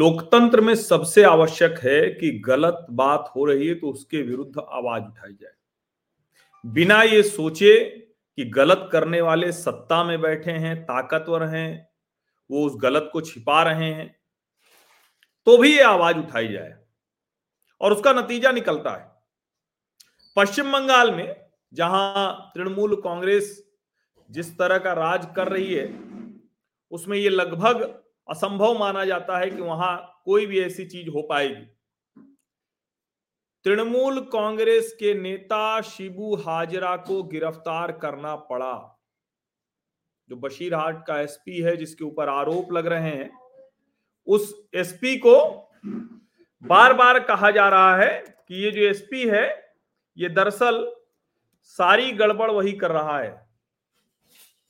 लोकतंत्र में सबसे आवश्यक है कि गलत बात हो रही है तो उसके विरुद्ध आवाज़ उठाई जाए। बिना ये सोचे कि गलत करने वाले सत्ता में बैठे हैं, ताकतवर हैं, वो उस गलत को छिपा रहे हैं तो भी ये आवाज़ उठाई जाए और उसका नतीजा निकलता है। पश्चिम बंगाल में, जहाँ तृणमूल कांग्रेस जिस तरह का राज कर रही है, उसमें ये लगभग असंभव माना जाता है कि वहाँ कोई भी ऐसी चीज़ हो पाएगी। तृणमूल कांग्रेस के नेता शिबू हाजरा को गिरफ़्तार करना पड़ा। जो बशीरहाट का एसपी है, जिसके ऊपर आरोप लग रहे हैं, उस एसपी को बार बार कहा जा रहा है कि ये जो एसपी है, ये दरअसल सारी गड़बड़ वही कर रहा है।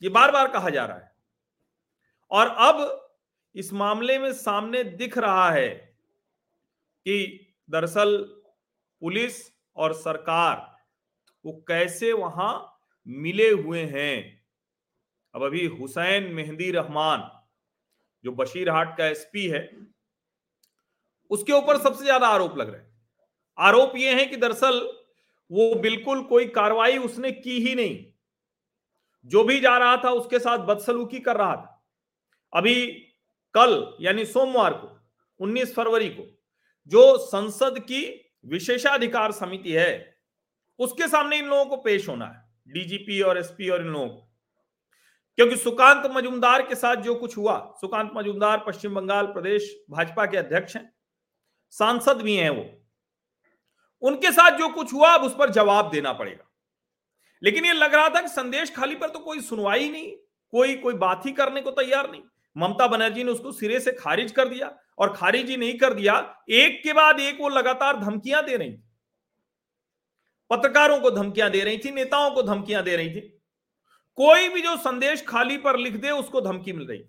ये बार बार कहा जा रहा है। और अब इस मामले में सामने दिख रहा है कि दरअसल पुलिस और सरकार वो कैसे वहाँ मिले हुए हैं। अब अभी हुसैन मेहंदी रहमान, जो बशीरहाट का एसपी है, उसके ऊपर सबसे ज़्यादा आरोप लग रहे हैं। आरोप ये है कि दरअसल वो बिल्कुल कोई कार्रवाई उसने की ही नहीं। जो भी जा रहा था उसके साथ बदसलूकी कर रहा था। अभी कल, यानी सोमवार को 19 फरवरी को, जो संसद की विशेषाधिकार समिति है, उसके सामने इन लोगों को पेश होना है डीजीपी और एसपी और इन लोगों को। क्योंकि सुकांत मजुमदार के साथ जो कुछ हुआ, सुकांत मजुमदार पश्चिम बंगाल प्रदेश भाजपा के अध्यक्ष हैं, सांसद भी हैं वो। उनके साथ जो कुछ हुआ, अब उस पर जवाब देना पड़ेगा। लेकिन ये लग रहा था कि संदेश खाली पर तो कोई सुनवाई नहीं, कोई कोई बात ही करने को तैयार नहीं। ममता बनर्जी ने उसको सिरे से खारिज कर दिया और खारिज ही नहीं कर दिया, एक के बाद एक वो लगातार धमकियाँ दे रही थी। पत्रकारों को धमकियाँ दे रही थी, नेताओं को धमकियाँ दे रही थी। कोई भी जो संदेश खाली पर लिख दे, उसको धमकी मिल रही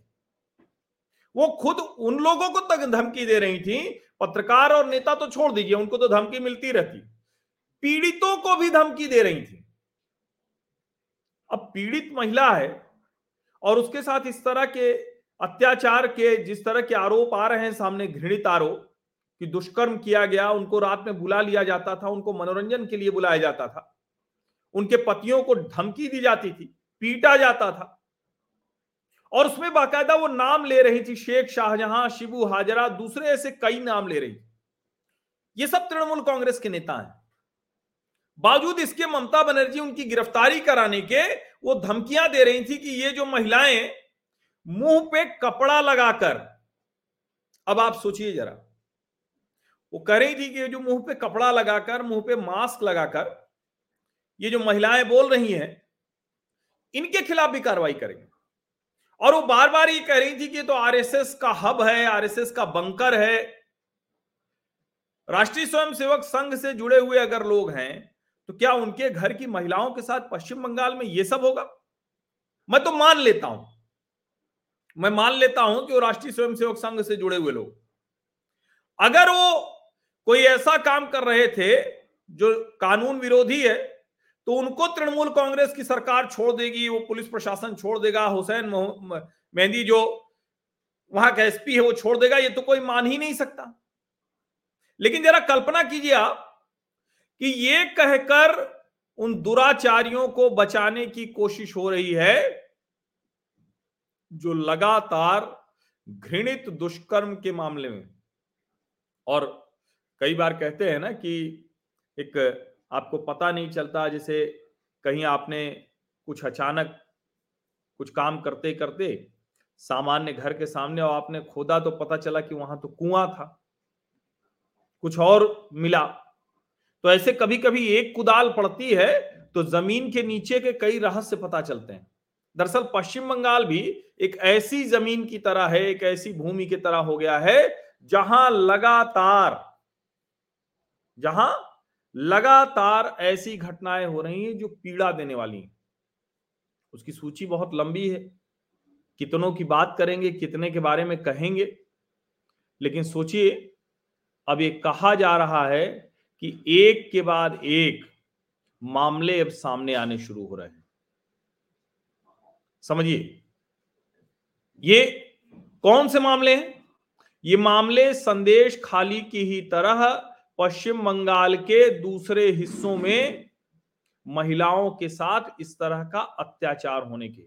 वो खुद उन लोगों को तक धमकी दे रही थी, पत्रकार और नेता तो छोड़ दीजिए, उनको तो धमकी मिलती रहती। पीड़ितों को भी धमकी दे रही थी। अब पीड़ित महिला है और उसके साथ इस तरह के अत्याचार के जिस तरह के आरोप आ रहे हैं सामने घृणित आरोप, कि दुष्कर्म किया गया, उनको रात में बुला लिया जाता था, उनको मनोरंजन के लिए बुलाया जाता था। उनके पतियों को धमकी दी जाती थी, पीटा जाता था। और उसमें बाकायदा वो नाम ले रही थी, शेख शाहजहां, शिबू हाजरा, दूसरे ऐसे कई नाम ले रही ये सब तृणमूल कांग्रेस के नेता हैं। बावजूद इसके ममता बनर्जी उनकी गिरफ्तारी कराने के, वो धमकियाँ दे रही थी कि ये जो महिलाएँ मुँह पे कपड़ा लगाकर। अब आप सोचिए जरा, वो कह रही थी कि जो मुँह पे कपड़ा लगाकर, मुँह पे मास्क लगाकर, ये जो महिलाएँ बोल रही हैं, इनके खिलाफ भी कार्रवाई करेंगे। और वो बार बार ये कह रही थी कि तो आरएसएस का हब है, आरएसएस का बंकर है। राष्ट्रीय स्वयंसेवक संघ से जुड़े हुए अगर लोग हैं तो क्या उनके घर की महिलाओं के साथ पश्चिम बंगाल में ये सब होगा? मैं तो मान लेता हूँ। मैं मान लेता हूँ कि वो राष्ट्रीय स्वयंसेवक संघ से जुड़े हुए लोग। अगर वो कोई ऐसा काम कर रहे थे जो कानून विरोधी है तो उनको तृणमूल कांग्रेस की सरकार छोड़ देगी, वो पुलिस प्रशासन छोड़ देगा, हुसैन मेहंदी जो वहाँ का एसपी है वो छोड़ देगा, ये तो कोई मान ही नहीं सकता। लेकिन जरा कल्पना कीजिए आप कि ये कहकर उन दुराचारियों को बचाने की कोशिश हो रही है जो लगातार घृणित दुष्कर्म के मामले में। और कई बार कहते हैं ना कि एक आपको पता नहीं चलता, जैसे कहीं आपने कुछ अचानक कुछ काम करते करते सामान्य घर के सामने और आपने खोदा तो पता चला कि वहाँ तो कुआँ था। कुछ और मिला। तो ऐसे कभी कभी एक कुदाल पड़ती है तो ज़मीन के नीचे के कई रहस्य पता चलते हैं। दरअसल पश्चिम बंगाल भी एक ऐसी ज़मीन की तरह है, एक ऐसी भूमि की तरह हो गया है, जहाँ लगातार जहाँ लगातार ऐसी घटनाएँ हो रही हैं जो पीड़ा देने वाली हैं। उसकी सूची बहुत लंबी है। कितनों की बात करेंगे, कितने के बारे में कहेंगे, लेकिन सोचिए, अब ये कहा जा रहा है कि एक के बाद एक मामले अब सामने आने शुरू हो रहे हैं। समझिए। ये कौन से मामले हैं? ये मामले संदेश खाली की ही तरह पश्चिम बंगाल के दूसरे हिस्सों में महिलाओं के साथ इस तरह का अत्याचार होने के।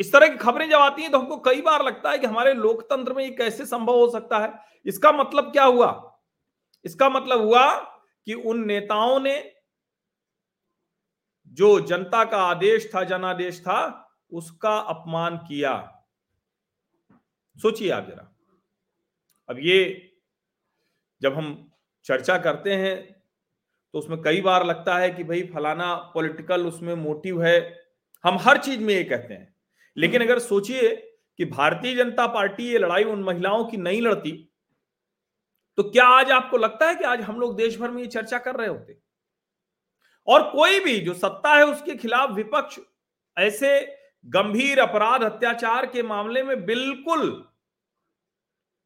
इस तरह की खबरें जब आती हैं तो हमको कई बार लगता है कि हमारे लोकतंत्र में ये कैसे संभव हो सकता है। इसका मतलब क्या हुआ? इसका मतलब हुआ कि उन नेताओं ने जो जनता का आदेश था, जनादेश था, उसका अपमान किया। सोचिए आप जरा। अब ये जब हम चर्चा करते हैं तो उसमें कई बार लगता है कि भाई फलाना पॉलिटिकल उसमें मोटिव है। हम हर चीज़ में ये कहते हैं। लेकिन अगर सोचिए कि भारतीय जनता पार्टी, ये लड़ाई उन महिलाओं की नहीं लड़ती तो क्या आज आपको लगता है कि आज हम लोग देश भर में ये चर्चा कर रहे होते? और कोई भी जो सत्ता है उसके खिलाफ विपक्ष ऐसे गंभीर अपराध अत्याचार के मामले में बिल्कुल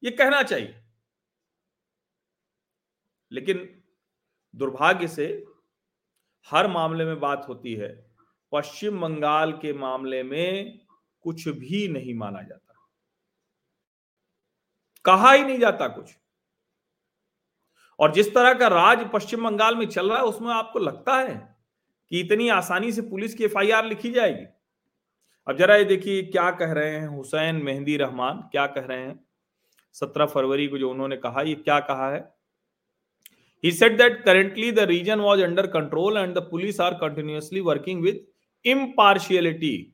ये कहना चाहिए। लेकिन दुर्भाग्य से हर मामले में बात होती है, पश्चिम बंगाल के मामले में कुछ भी नहीं माना जाता। कहा ही नहीं जाता कुछ। और जिस तरह का राज पश्चिम बंगाल में चल रहा है उसमें आपको लगता है कि इतनी आसानी से पुलिस की एफआईआर लिखी जाएगी अब जरा ये देखिए क्या कह रहे हैं हुसैन मेहंदी रहमान क्या कह रहे हैं सत्रह फरवरी को जो उन्होंने कहा ये क्या कहा है He said that currently the region was under control and the police are continuously working with impartiality.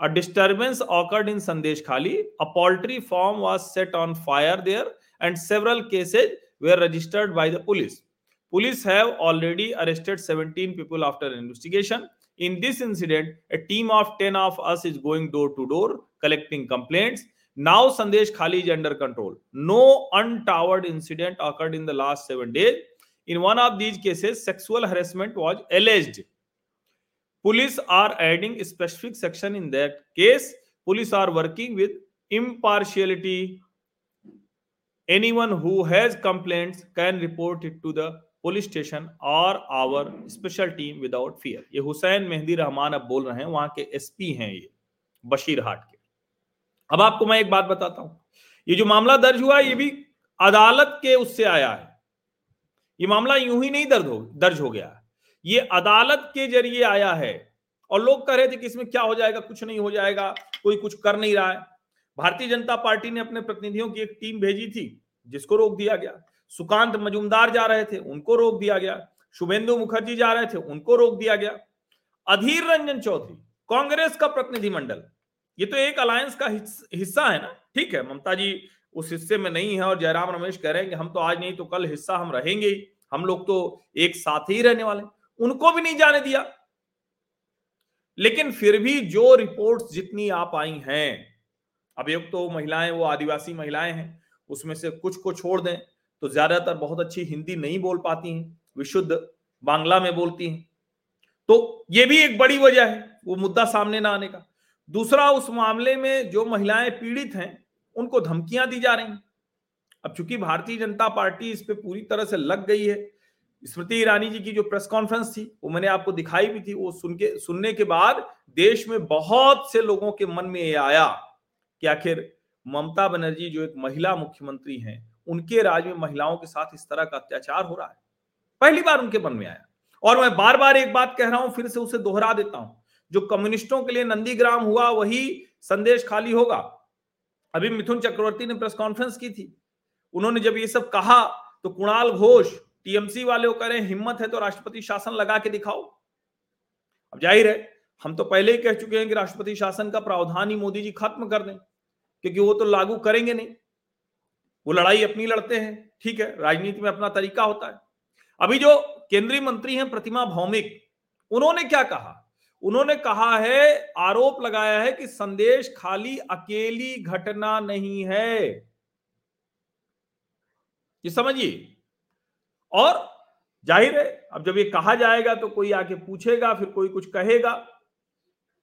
A disturbance occurred in Sandesh Khali. A poultry farm was set on fire there and several cases were registered by the police. Police have already arrested 17 people after investigation. In this incident, a team of 10 of us is going door to door collecting complaints. Now Sandesh Khali is under control. No untoward incident occurred in the last seven days. In one of these cases, sexual harassment was alleged. Police are adding a specific section in that case. Police are working with impartiality. Anyone who has complaints can report it to the police station और our special team without fear ये हुसैन मेहंदी रहमान अब बोल रहे हैं, वहाँ के SP हैं ये, बशीर हाट के। अब आपको मैं एक बात बताता हूँ। ये जो मामला दर्ज हुआ, ये भी अदालत के उससे आया है। ये मामला यूँ ही नहीं दर्ज हो दर्ज हो गया। ये अदालत के ज़रिए आया है और लोग कह रहे थे कि इसमें क्या हो जाएगा, कुछ नहीं हो जाएगा, कोई कुछ कर नहीं रहा है। भारतीय जनता पार्टी ने अपने प्रतिनिधियों की एक टीम भेजी थी, जिसको रोक दिया गया। सुकांत मजुमदार जा रहे थे, उनको रोक दिया गया। शुभेंदु मुखर्जी जा रहे थे, उनको रोक दिया गया। अधीर रंजन चौधरी, कांग्रेस का प्रतिनिधिमंडल, ये तो एक अलायंस का हिस्सा है ना? ठीक है, ममता जी उस हिस्से में नहीं है और जयराम रमेश कह रहे हैं कि हम तो आज नहीं तो कल हिस्सा हम रहेंगे ही। हम लोग तो एक साथ ही रहने वाले उनको भी नहीं जाने दिया। लेकिन फिर भी जो रिपोर्ट्स जितनी आप आई हैं अब एक तो महिलाएँ, वो आदिवासी महिलाएँ हैं, उसमें से कुछ को छोड़ दें तो ज़्यादातर बहुत अच्छी हिंदी नहीं बोल पाती हैं, विशुद्ध बांग्ला में बोलती हैं। तो ये भी एक बड़ी वजह है, वो मुद्दा सामने ना आने का। दूसरा, उस मामले में जो महिलाएँ पीड़ित हैं, उनको धमकियाँ दी जा रही हैं। अब चूँकि भारतीय जनता पार्टी इस पर पूरी तरह से लग गई है, स्मृति ईरानी जी की जो प्रेस कॉन्फ्रेंस थी, वो मैंने आपको दिखाई भी थी, वो सुन के, सुनने के बाद देश में बहुत से लोगों के मन में ये आया। कि आखिर ममता बनर्जी जो एक महिला मुख्यमंत्री हैं, उनके राज में महिलाओं के साथ इस तरह का अत्याचार हो रहा है? पहली बार उनके मन में आया। और मैं बार बार एक बात कह रहा हूँ, फिर से उसे दोहरा देता हूँ। जो कम्युनिस्टों के लिए नंदीग्राम हुआ, वही संदेश खाली होगा। अभी मिथुन चक्रवर्ती ने प्रेस कॉन्फ्रेंस की थी। उन्होंने जब ये सब कहा तो कुणाल घोष, टीएमसी वाले कह रहे हिम्मत है तो राष्ट्रपति शासन लगा के दिखाओ। अब ज़ाहिर है, हम तो पहले ही कह चुके हैं कि राष्ट्रपति शासन का प्रावधान ही मोदी जी खत्म कर दें। क्योंकि वो तो लागू करेंगे नहीं। वो लड़ाई अपनी लड़ते हैं, ठीक है, राजनीति में अपना तरीका होता है। अभी जो केंद्रीय मंत्री हैं प्रतिमा भौमिक, उन्होंने क्या कहा? उन्होंने कहा है, आरोप लगाया है कि संदेश खाली अकेली घटना नहीं है। ये समझिए। और ज़ाहिर है, अब जब ये कहा जाएगा तो कोई आके पूछेगा, फिर कोई कुछ कहेगा,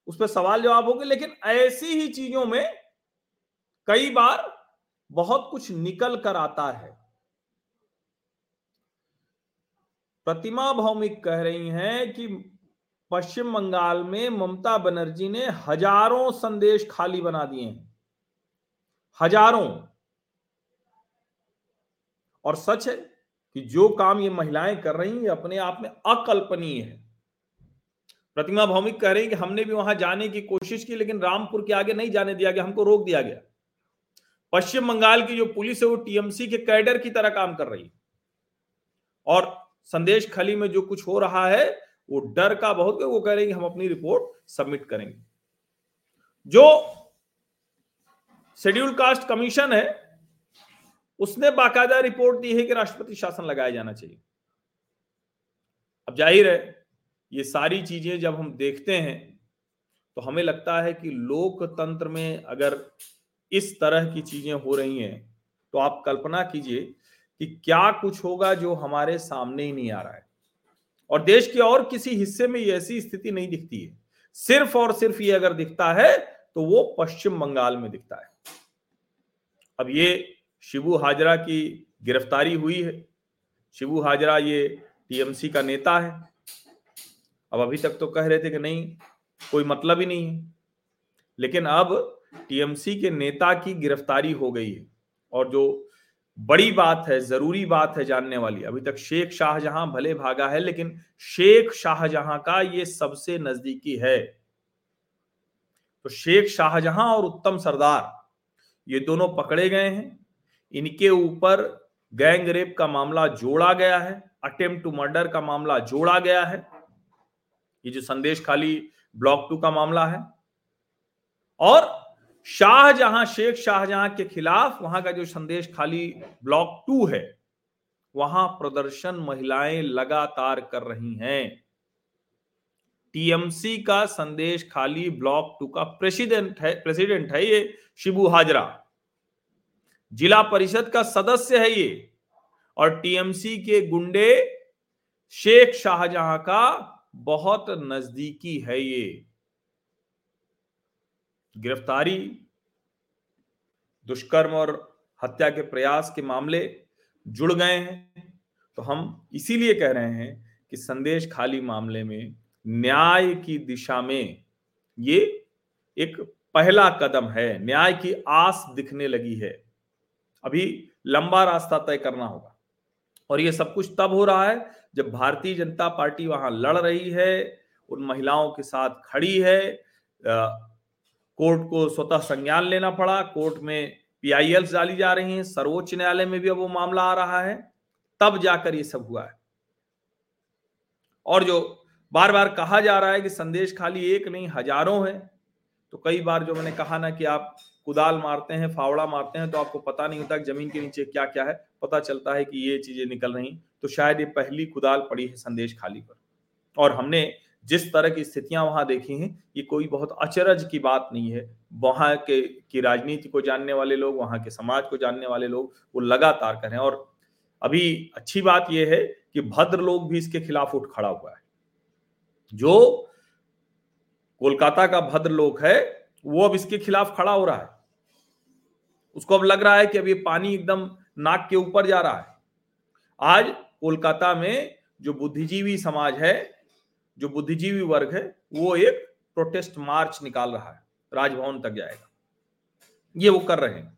उस पर सवाल जवाब होंगे, लेकिन ऐसी ही चीज़ों में कई बार बहुत कुछ निकल कर आता है। प्रतिमा भौमिक कह रही हैं कि पश्चिम बंगाल में ममता बनर्जी ने हज़ारों संदेश खाली बना दिए हैं। हज़ारों। और सच है कि जो काम ये महिलाएँ कर रही हैं अपने आप में अकल्पनीय है। प्रतिमा भौमिक कह रही कि हमने भी वहाँ जाने की कोशिश की, लेकिन रामपुर के आगे नहीं जाने दिया गया, हमको रोक दिया गया। पश्चिम बंगाल की जो पुलिस है वो टीएमसी के कैडर की तरह काम कर रही है। और संदेश खली में जो कुछ हो रहा है, वो डर का बहुत वो कह रहे हैं हम अपनी रिपोर्ट सबमिट करेंगे। जो शेड्यूल कास्ट कमीशन है, उसने बाकायदा रिपोर्ट दी है कि राष्ट्रपति शासन लगाया जाना चाहिए। अब ज़ाहिर है, ये सारी चीज़ें जब हम देखते हैं तो हमें लगता है कि लोकतंत्र में अगर इस तरह की चीज़ें हो रही हैं तो आप कल्पना कीजिए कि क्या कुछ होगा जो हमारे सामने ही नहीं आ रहा है। और देश के और किसी हिस्से में ये ऐसी स्थिति नहीं दिखती है। सिर्फ़ और सिर्फ़ ये अगर दिखता है तो वो पश्चिम बंगाल में दिखता है। अब ये शिबू हाजरा की गिरफ्तारी हुई है। शिबू हाजरा ये टीएमसी का नेता है। अब अभी तक तो कह रहे थे कि नहीं, कोई मतलब ही नहीं है। लेकिन अब टीएमसी के नेता की गिरफ्तारी हो गई है। और जो बड़ी बात है, ज़रूरी बात है जानने वाली, अभी तक शेख शाहजहां भले भागा है, लेकिन शेख शाहजहां का ये सबसे नजदीकी है। तो शेख शाहजहां और उत्तम सरदार, ये दोनों पकड़े गए हैं। इनके ऊपर गैंग रेप का मामला जोड़ा गया है, अटेम्प्ट टू मर्डर का मामला जोड़ा गया है। ये जो संदेश खाली ब्लॉक टू का मामला है। और शाहजहां, शेख शाहजहां के खिलाफ वहाँ का जो संदेश खाली ब्लॉक टू है, वहाँ प्रदर्शन महिलाएँ लगातार कर रही हैं। टीएमसी का संदेश खाली ब्लॉक टू का प्रेसिडेंट है प्रेसिडेंट है ये शिबू हाजरा। जिला परिषद का सदस्य है ये, और टीएमसी के गुंडे शेख शाहजहां का बहुत नजदीकी है ये। गिरफ्तारी, दुष्कर्म और हत्या के प्रयास के मामले जुड़ गए हैं तो हम इसीलिए कह रहे हैं कि संदेश खाली मामले में न्याय की दिशा में ये एक पहला कदम है, न्याय की आस दिखने लगी है। अभी लंबा रास्ता तय करना होगा। और ये सब कुछ तब हो रहा है जब भारतीय जनता पार्टी वहाँ लड़ रही है, उन महिलाओं के साथ खड़ी है कोर्ट को स्वतः संज्ञान लेना पड़ा। कोर्ट में पीआईएल डाली जा रही हैं। सर्वोच्च न्यायालय में भी अब वो मामला आ रहा है। तब जाकर ये सब हुआ है। और जो बार बार कहा जा रहा है कि संदेश खाली एक नहीं, हज़ारों है। तो कई बार जो मैंने कहा ना कि आप कुदाल मारते हैं, फावड़ा मारते हैं तो आपको पता नहीं होता ज़मीन के नीचे क्या क्या है। पता चलता है कि ये चीज़ें निकल रही तो शायद ये पहली कुदाल पड़ी है संदेश खाली पर। और हमने जिस तरह की स्थितियाँ वहाँ देखी हैं, ये कोई बहुत अचरज की बात नहीं है। वहाँ के, की राजनीति को जानने वाले लोग, वहाँ के समाज को जानने वाले लोग, वो लगातार करें और अभी अच्छी बात यह है कि भद्र लोग भी इसके खिलाफ उठ खड़ा हुआ है। जो कोलकाता का भद्र लोग है, वो अब इसके खिलाफ खड़ा हो रहा है। उसको अब लग रहा है कि अब ये पानी एकदम नाक के ऊपर जा रहा है। आज कोलकाता में जो बुद्धिजीवी समाज है जो बुद्धिजीवी वर्ग है, वो एक प्रोटेस्ट मार्च निकाल रहा है, राजभवन तक जाएगा। ये वो कर रहे हैं।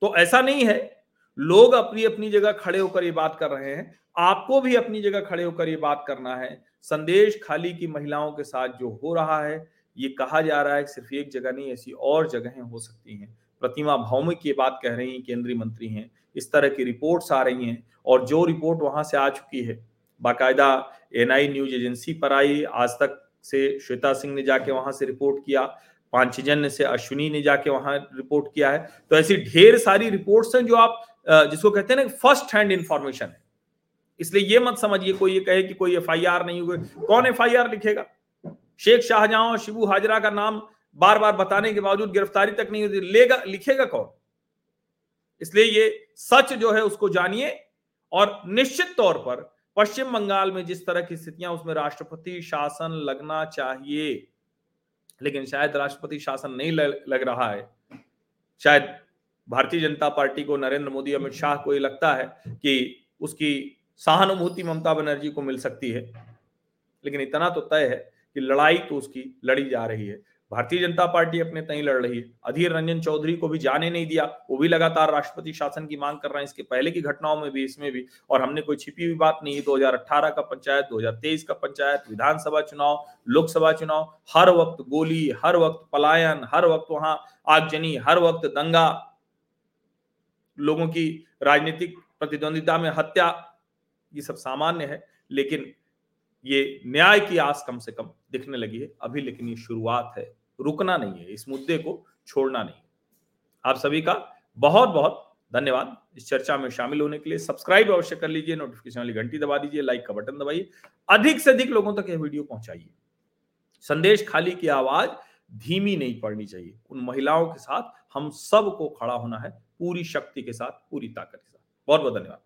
तो ऐसा नहीं है, लोग अपनी अपनी जगह खड़े होकर ये बात कर रहे हैं, आपको भी अपनी जगह खड़े होकर ये बात करना है। संदेश खाली की महिलाओं के साथ जो हो रहा है, ये कहा जा रहा है, सिर्फ़ एक जगह नहीं, ऐसी और जगहें हो सकती हैं। प्रतिमा भौमिक ये बात कह रही हैं, केंद्रीय मंत्री हैं, इस तरह की रिपोर्ट्स आ रही हैं, और जो रिपोर्ट वहाँ से आ चुकी है बाकायदा एनआई न्यूज़ एजेंसी पर आई। आज तक से श्वेता सिंह ने जाके वहाँ से रिपोर्ट किया। पांचजन्य से अश्विनी ने जाके वहाँ रिपोर्ट किया है। तो ऐसी ढेर सारी रिपोर्ट्स हैं जो आप जिसको कहते हैं ना फ़र्स्ट हैंड इंफॉर्मेशन है। इसलिए ये मत समझिए, कोई ये कहे कि कोई एफआईआर नहीं हुए। कौन एफ़ लिखेगा? शेख शाहजहां और शिबू हाजरा का नाम बार बार बताने के बावजूद गिरफ्तारी तक नहीं होती लेगा, लिखेगा कौन? इसलिए ये सच जो है उसको जानिए और निश्चित तौर पर पश्चिम बंगाल में जिस तरह की स्थितियाँ, उसमें राष्ट्रपति शासन लगना चाहिए। लेकिन शायद राष्ट्रपति शासन नहीं लग रहा है। शायद भारतीय जनता पार्टी को नरेंद्र मोदी, अमित शाह को ये लगता है कि उसकी सहानुभूति ममता बनर्जी को मिल सकती है। लेकिन इतना तो तय है कि लड़ाई तो उसकी लड़ी जा रही है। भारतीय जनता पार्टी अपने तय लड़ रही है। अधीर रंजन चौधरी को भी जाने नहीं दिया। वो भी लगातार राष्ट्रपति शासन की मांग कर रहे हैं। इसके पहले की घटनाओं में भी, इसमें भी। और हमने कोई छिपी हुई बात नहीं है। 2018 का पंचायत 2023 का पंचायत, विधानसभा चुनाव, लोकसभा चुनाव, हर वक्त गोली, हर वक्त पलायन, हर वक्त वहाँ आगजनी, हर वक्त दंगा। लोगों की राजनीतिक प्रतिद्वंदिता में हत्या, ये सब सामान्य है। लेकिन ये न्याय की आस कम से कम दिखने लगी है। अभी लेकिन ये शुरुआत है। रुकना नहीं है, इस मुद्दे को छोड़ना नहीं आप सभी का बहुत बहुत धन्यवाद। इस चर्चा में शामिल होने के लिए सब्सक्राइब अवश्य कर लीजिए, नोटिफिकेशन वाली घंटी दबा दीजिए, लाइक का बटन दबाइए, अधिक से अधिक लोगों तक यह वीडियो पहुंचाइए। संदेश खाली की आवाज़ धीमी नहीं पड़नी चाहिए। उन महिलाओं के साथ हम सबको खड़ा होना है, पूरी शक्ति के साथ, पूरी ताकत के साथ। बहुत बहुत धन्यवाद।